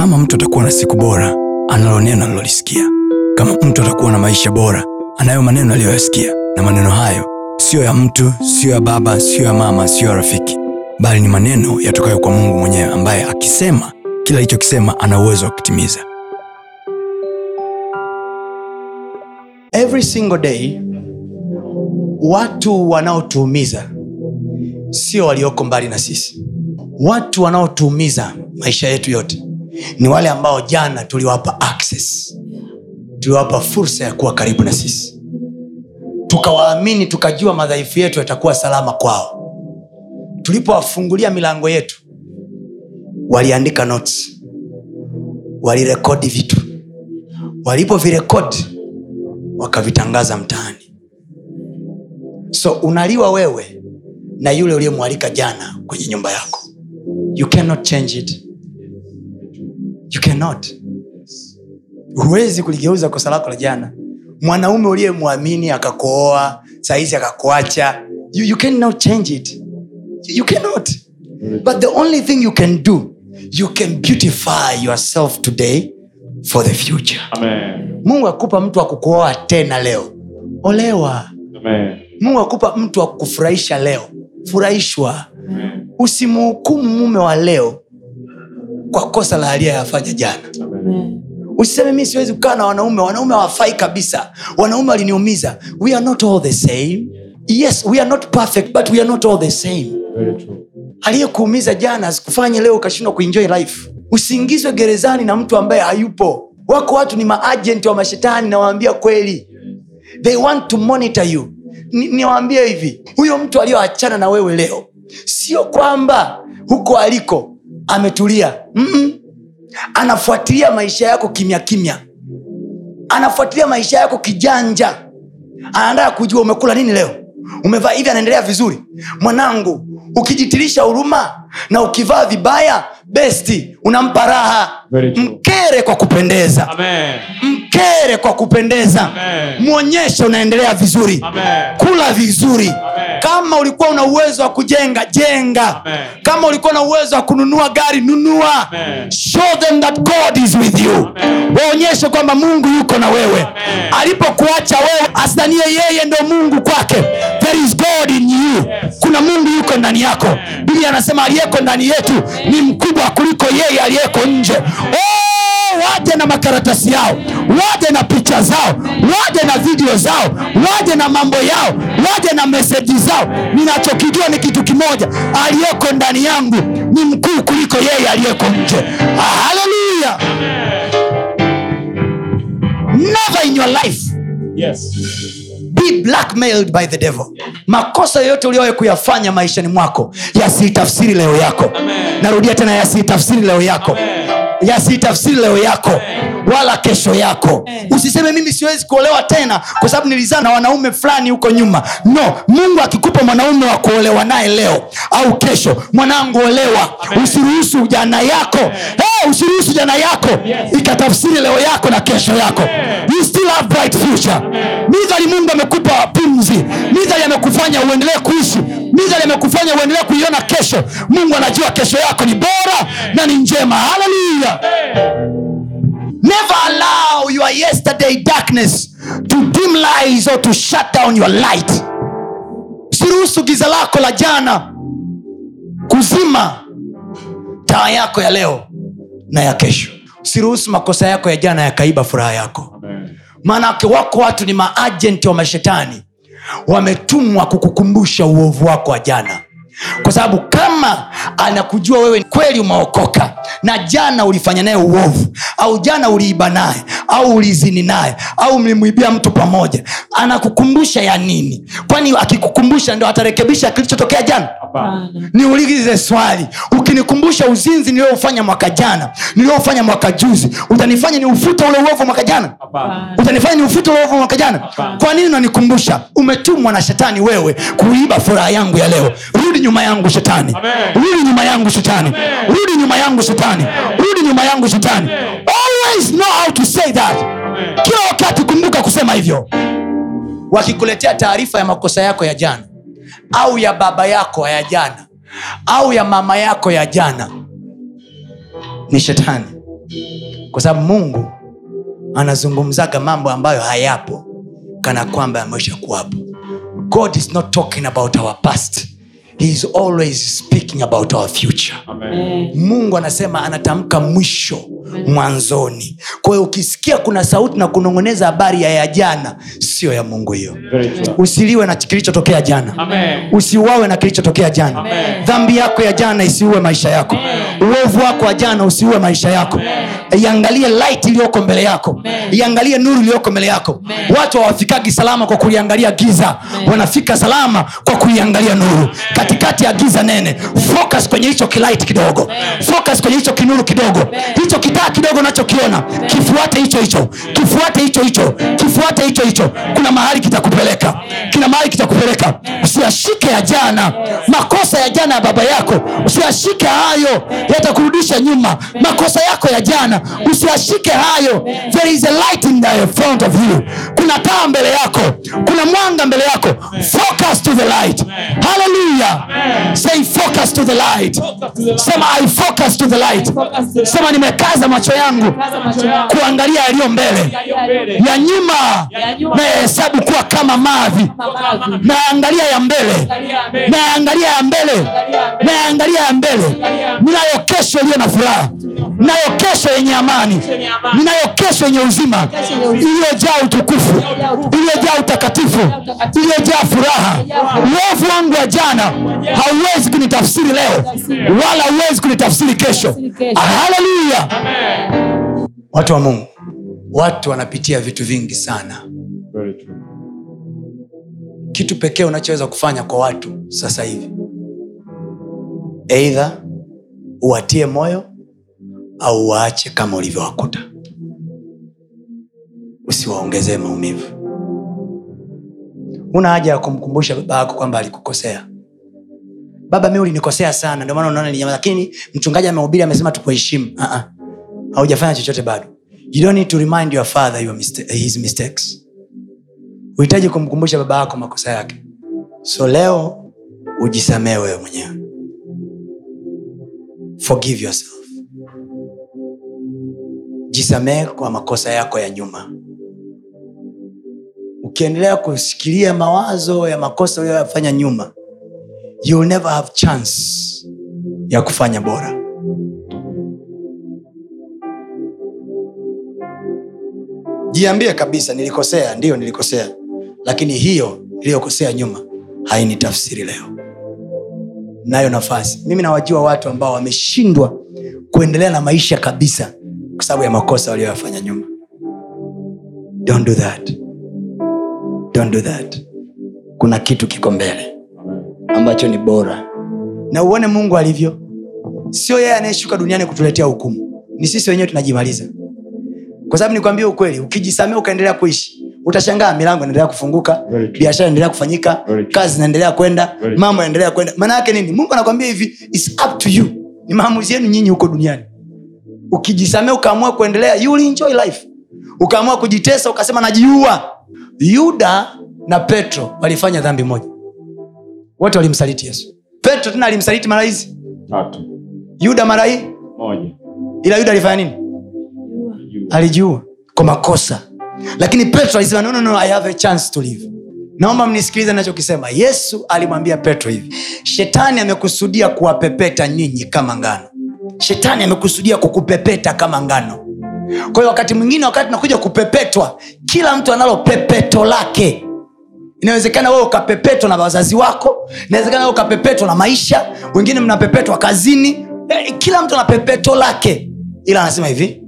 kama mtu atakuwa na siku bora analo neno alilolisikia kama mtu atakuwa na maisha bora anayo maneno aliyoyasikia. Na maneno hayo siyo ya mtu siyo ya baba siyo ya mama siyo ya rafiki. Bali ni maneno yatokayo kwa mungu mwenyewe ambaye akisema kila alichokisema ana uwezo wa kutimiza. Every single day watu wanaotuumiza sio walioko mbali na sisi. Watu wanaotuumiza maisha yetu yote ni wale ambao jana tuliwapa access. Tuliwapa fursa ya kuwa karibu na sisi. Tukawaamini tukajua madhaifu yetu yatakuwa salama kwao. Tulipowafungulia milango yetu waliandika notes. Walirekodi vitu. Walipovirekodi wakavitangaza mtaani. So unaliwa wewe na yule uliyemwalika jana kwenye nyumba yako. You cannot change it you cannot. Huwezi kuligeuza kosa lako la jana. Mwanaume uliyemwamini akakooa sahizi akakuacha. You, you cannot change it. You cannot. But the only thing you can do you can beautify yourself today for the future. Amen. mungu akupa mtu akukuoa tena leo. Olewa. Amen. mungu akupa mtu akufurahisha leo. Furahishwa. Usimhukumu mume wa leo kwa kosa la aliyoyafanya jana. Usiseme mi siwezi kukaa na wanaume. Wanaume hawafai kabisa. Wanaume waliniumiza. We are not all the same. Yes we are not perfect but we are not all the same. Aliyekuumiza jana asikufanye leo ukashindwa kuenjoy life. Usiingizwe gerezani na mtu ambaye hayupo. Wako watu ni maajenti wa mashetani nawaambia kweli. They want to monitor you. Ni- niwaambie hivi huyo mtu aliyoachana na wewe leo sio kwamba huko aliko ametulia. Mm-mm. anafuatilia maisha yako kimya kimya. Anafuatilia maisha yako kijanja. Anaandaa kujua umekula nini leo. Umevaa hivi anaendelea vizuri. Mwanangu ukijitilisha huruma na ukivaa vibaya besti unampa raha. Mkere kwa kupendeza. Amen. mkere kwa kupendeza. Amen. mwonyeshe unaendelea vizuri. Amen. kula vizuri. Amen. Kama ulikuwa una uwezo wa kujenga jenga. Amen. kama ulikuwa na uwezo wa kununua gari nunua. Amen. show them that god is with you. Waonyeshe kwamba mungu yuko na wewe. Alipokuacha wewe asidhanie yeye ndo mungu kwake. There is god in you. Yes. kuna mungu yuko ndani yako. Biblia anasema aliyeko ndani yetu ni mkubwa kuliko yeye aliyeko nje. Oh, waje na makaratasi yao. Waje na picha zao. waje video zao waje na mambo yao waje na meseji zao ninachokijua ni kitu kimoja aliyeko ndani yangu ni mkuu kuliko yeye aliyeko nje haleluya never in your life Yes. be blackmailed by the devil makosa yoyote uliyowahi kuyafanya maishani mwako yasiitafsiri leo yako Amen. narudia tena yasiitafsiri leo yako Amen. Yasiitafsiri leo yako wala kesho yako. Usiseme mimi siwezi kuolewa tena kwa sababu nilizaa na wanaume fulani huko nyuma. No mungu akikupa mwanaume wa kuolewa naye leo au kesho mwanangu olewa. Usiruhusu jana yako. Hey, usiruhusu jana yako ikatafsiri leo yako na kesho yako. You still have bright future. Midhali mungu amekupa pumzi. Midhali amekufanya uendelee kuishi midhali amekufanya uendelee kuiona kesho. Mungu anajua kesho yako ni bora na ni njema. Haleluya never allow your yesterday darkness to dim lies or to shut down your light. Siruhusu giza lako la jana kuzima taa yako ya leo na ya kesho. Siruhusu makosa yako ya jana yakaiba furaha yako. Maanake wako watu ni maajenti wa mashetani wametumwa kukukumbusha uovu wako wa jana kwa sababu kama anakujua wewe kweli umeokoka na jana ulifanya naye uovu au jana uliiba naye au ulizini naye au mlimwibia mtu pamoja anakukumbusha ya nini kwani akikukumbusha ndo atarekebisha kilichotokea jana. Niulize swali. Ukinikumbusha uzinzi niliofanya mwaka jana niliofanya mwaka juzi utanifanya ni ufute ule uovu mwaka jana? Hapana. utanifanya ni ufute ule uovu mwaka jana? Kwa nini unanikumbusha? Umetumwa na shetani wewe kuiba furaha yangu ya leo. Rudi nyuma yangu shetani. Rudi nyuma yangu shetani. Rudi nyuma yangu shetani. Rudi nyuma yangu shetani. Always know how to say that. Amen. kila wakati kumbuka kusema hivyo. Wakikuletea taarifa ya makosa yako ya jana au ya baba yako ya jana au ya mama yako ya jana ni shetani. Kwa sababu mungu anazungumzaga mambo ambayo hayapo kana kwamba yamesha kuwapo. God is not talking about our past. He is always speaking about our future. Amen. mungu anasema anatamka mwisho mwanzoni. Kwa hiyo ukisikia kuna sauti na kunong'oneza habari ya ya jana sio ya mungu hiyo. Usiliwe na kilichotokea jana. Usiuawe na kilichotokea jana. Amen. dhambi yako ya jana isiue maisha yako. Uovu wako wa jana usiue maisha yako. Iangalie light iliyoko mbele yako. Iangalie nuru iliyoko mbele yako. Watu hawafikagi salama kwa kuliangalia giza. Wanafika salama kwa kuiangalia nuru. Katikati ya giza nene focus kwenye hicho kilight kidogo. Focus kwenye hicho kinuru kidogo. Hicho kitaa kidogo nachokiona kifuate hicho hicho. Kifuate hicho hicho. Kifuate hicho hicho. Kuna mahali kitakupeleka. Kina mahali kitakupeleka. Usiyashike ya jana. Makosa ya jana ya baba yako. Usiyashike hayo. Yatakurudisha nyuma. Makosa yako ya jana. Usiyashike hayo. There is a light in the front of you kuna taa mbele yako kuna mwanga mbele yako. Focus to the light. Haleluya say focus to the light. Sema i focus to the light. Sema nimekaza macho yangu kuangalia yaliyo mbele. Ya nyuma Ya nyuma. nayahesabu kuwa kama Mabavu. naangalia ya mbele. naangalia ya mbele. Naangalia ya mbele. Ninayo kesho iliyo na furaha ninayo kesho yenye amani. Ninayo kesho yenye uzima. Iliyojaa utukufu. Iliyojaa utakatifu. Iliyojaa furaha. Uovu wangu wa jana hauwezi kunitafsiri leo wala hauwezi kunitafsiri kesho. Haleluya. Watu wa mungu watu wanapitia vitu vingi sana. Kitu pekee unachoweza kufanya kwa watu sasa hivi eidha uwatie moyo au waache kama ulivyowakuta. Usiwaongezee maumivu. Una haja ya kumkumbusha baba yako kwamba alikukosea. Baba mi ulinikosea sana ndio maana unaona ninyama lakini mchungaji amehubiri amesema tukuheshimu. Uh-uh. haujafanya chochote bado. You don't need to remind your father your mista- his mistakes. Uhitaji kumkumbusha baba yako makosa yake. So leo ujisamee wewe mwenyewe. Forgive yourself jisamee kwa makosa yako ya nyuma. Ukiendelea kushikilia mawazo ya makosa uliyoyafanya nyuma you'll never have chance ya kufanya bora. Jiambie kabisa nilikosea. Ndiyo nilikosea. Lakini hiyo iliyokosea nyuma haini tafsiri leo. Nayo nafasi. Mimi nawajua watu ambao wameshindwa kuendelea na maisha kabisa sababu ya makosa walioyafanya nyuma. Don't do that. Don't do that. Kuna kitu kiko mbele ambacho ni bora. Na uone mungu alivyo. Sio yeye anayeshuka duniani kutuletea hukumu. Ni sisi wenyewe tunajimaliza. Kwa sababu nikwambia ukweli ukijisamia ukaendelea kuishi utashangaa milango inaendelea kufunguka biashara inaendelea kufanyika kazi inaendelea kwenda mambo yanaendelea kwenda. Maana yake nini? Mungu anakwambia hivi It's up to you. Ni maamuzi yenu nyinyi huko duniani ukijisamea ukaamua kuendelea you enjoy life. Ukaamua kujitesa ukasema najiua. Yuda na petro walifanya dhambi moja. Wote walimsaliti yesu. Petro tena alimsaliti mara hizi? Tatu. yuda mara hii? Moja. ila yuda alifanya nini? Alijiua. Kwa makosa. Lakini petro alisema no, no, no, i have a chance to live. Naomba mnisikilize nachokisema yesu alimwambia petro hivi shetani amekusudia kuwapepeta nyinyi kama ngano shetani amekusudia kukupepeta kama ngano. Kwa hiyo wakati mwingine wakati nakuja kupepetwa kila mtu analo pepeto lake. Inawezekana wewe ukapepetwa na wazazi wako inawezekana wewe ukapepetwa na maisha wengine mnapepetwa kazini. Eh, kila mtu ana pepeto lake. Ila anasema hivi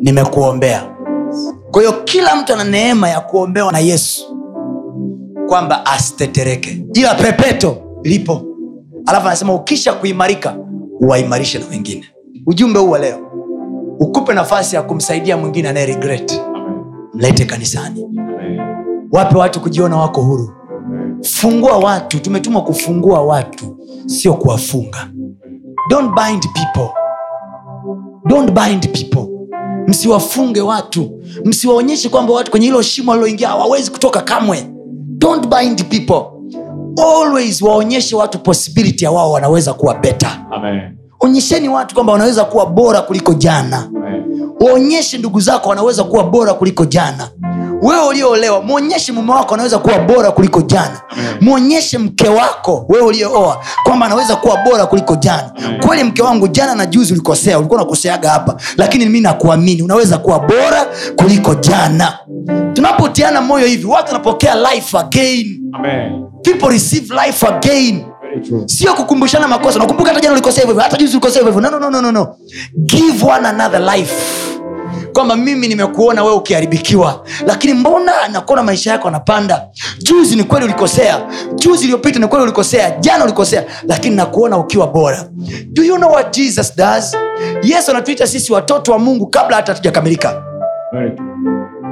nimekuombea. Kwa hiyo kila mtu ana neema ya kuombewa na yesu kwamba asitetereke. Ila pepeto lipo. Alafu anasema ukisha kuimarika uwaimarishe na wengine. Ujumbe huu wa leo ukupe nafasi ya kumsaidia mwingine anaye regret. Mlete kanisani. Wape watu kujiona wako huru. Fungua watu. Tumetumwa kufungua watu sio kuwafunga. Don't bind people. Don't bind people. Msiwafunge watu. Msiwaonyeshe kwamba watu kwenye hilo shimo aliloingia hawawezi kutoka kamwe. Don't bind people. Always waonyeshe watu possibility ya wao wanaweza kuwa beta Amen. Onyesheni watu kwamba wanaweza kuwa bora kuliko jana. Waonyeshe ndugu zako wanaweza kuwa bora kuliko jana. Wewe ulioolewa mwonyeshe mume wako anaweza kuwa bora kuliko jana. Mwonyeshe mke wako wewe uliooa kwamba anaweza kuwa bora kuliko jana. Kweli mke wangu jana na juzi ulikosea ulikuwa unakoseaga hapa lakini mi nakuamini unaweza kuwa bora kuliko jana. Tunapotiana moyo hivi watu wanapokea life again. Amen. people receive life again. Sio kukumbushana makosa. Nakumbuka hata jana ulikosea hivyo hata juzi ulikosea hivyo no, no, no, no, no. give one another life. Kwamba mimi nimekuona wewe ukiharibikiwa. Lakini mbona nakuona maisha yako anapanda juzi ni kweli ulikosea. Juzi iliyopita ni kweli ulikosea. Jana ulikosea. Lakini nakuona ukiwa bora. Do you know what jesus does? Yesu anatuita sisi watoto wa mungu kabla hata hatujakamilika. Right.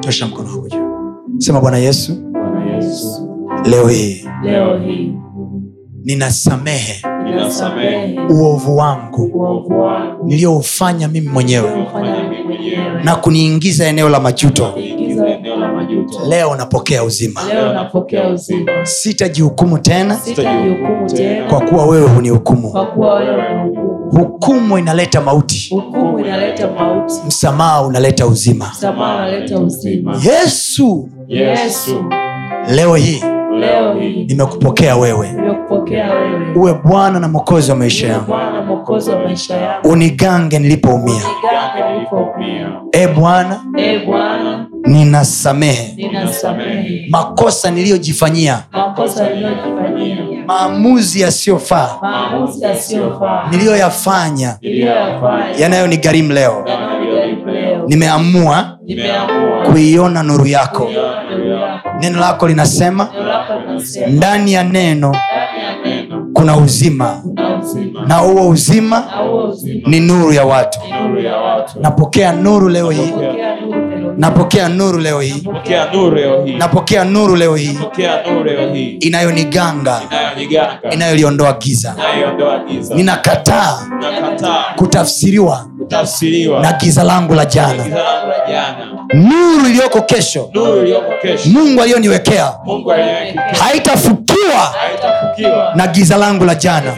tosha mkono wako juu. Sema bwana yesu Bwana Yesu, leo hii leo hii ninasamehe uovu wangu wangu niliyoufanya mimi mwenyewe na kuniingiza eneo la majuto. Leo napokea uzima. Uzima. Sitajihukumu tena sita tena. kwa kuwa wewe hunihukumu. Hukumu inaleta mauti. Mauti. Msamaha unaleta uzima. Uzima. Yesu! Yesu. Leo hii leo hii. nimekupokea wewe uwe bwana na mwokozi wa maisha yangu unigange nilipoumia. E bwana e ninasamehe. makosa niliyojifanyia. Maamuzi yasiyofaa. Niliyoyafanya. Yanayonigharimu leo. Leo. Nimeamua nimeamua. kuiona nuru yako. Kuiona nuru yako. Neno lako linasema ndani ya neno kuna uzima. Na huo uzima na huo uzima ni nuru ya watu. Napokea nuru leo hii. Napokea nuru leo hii. Napokea nuru leo hii. Inayoniganga. Inayoliondoa giza. Ninakataa kutafsiriwa kutafsiriwa. na giza langu la jana nuru iliyoko kesho. Mungu aliyoniwekea haitafukiwa na giza langu la jana.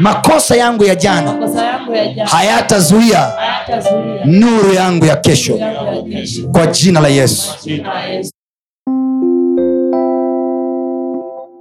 Makosa yangu ya jana hayatazuia nuru yangu ya kesho. Kwa jina la yesu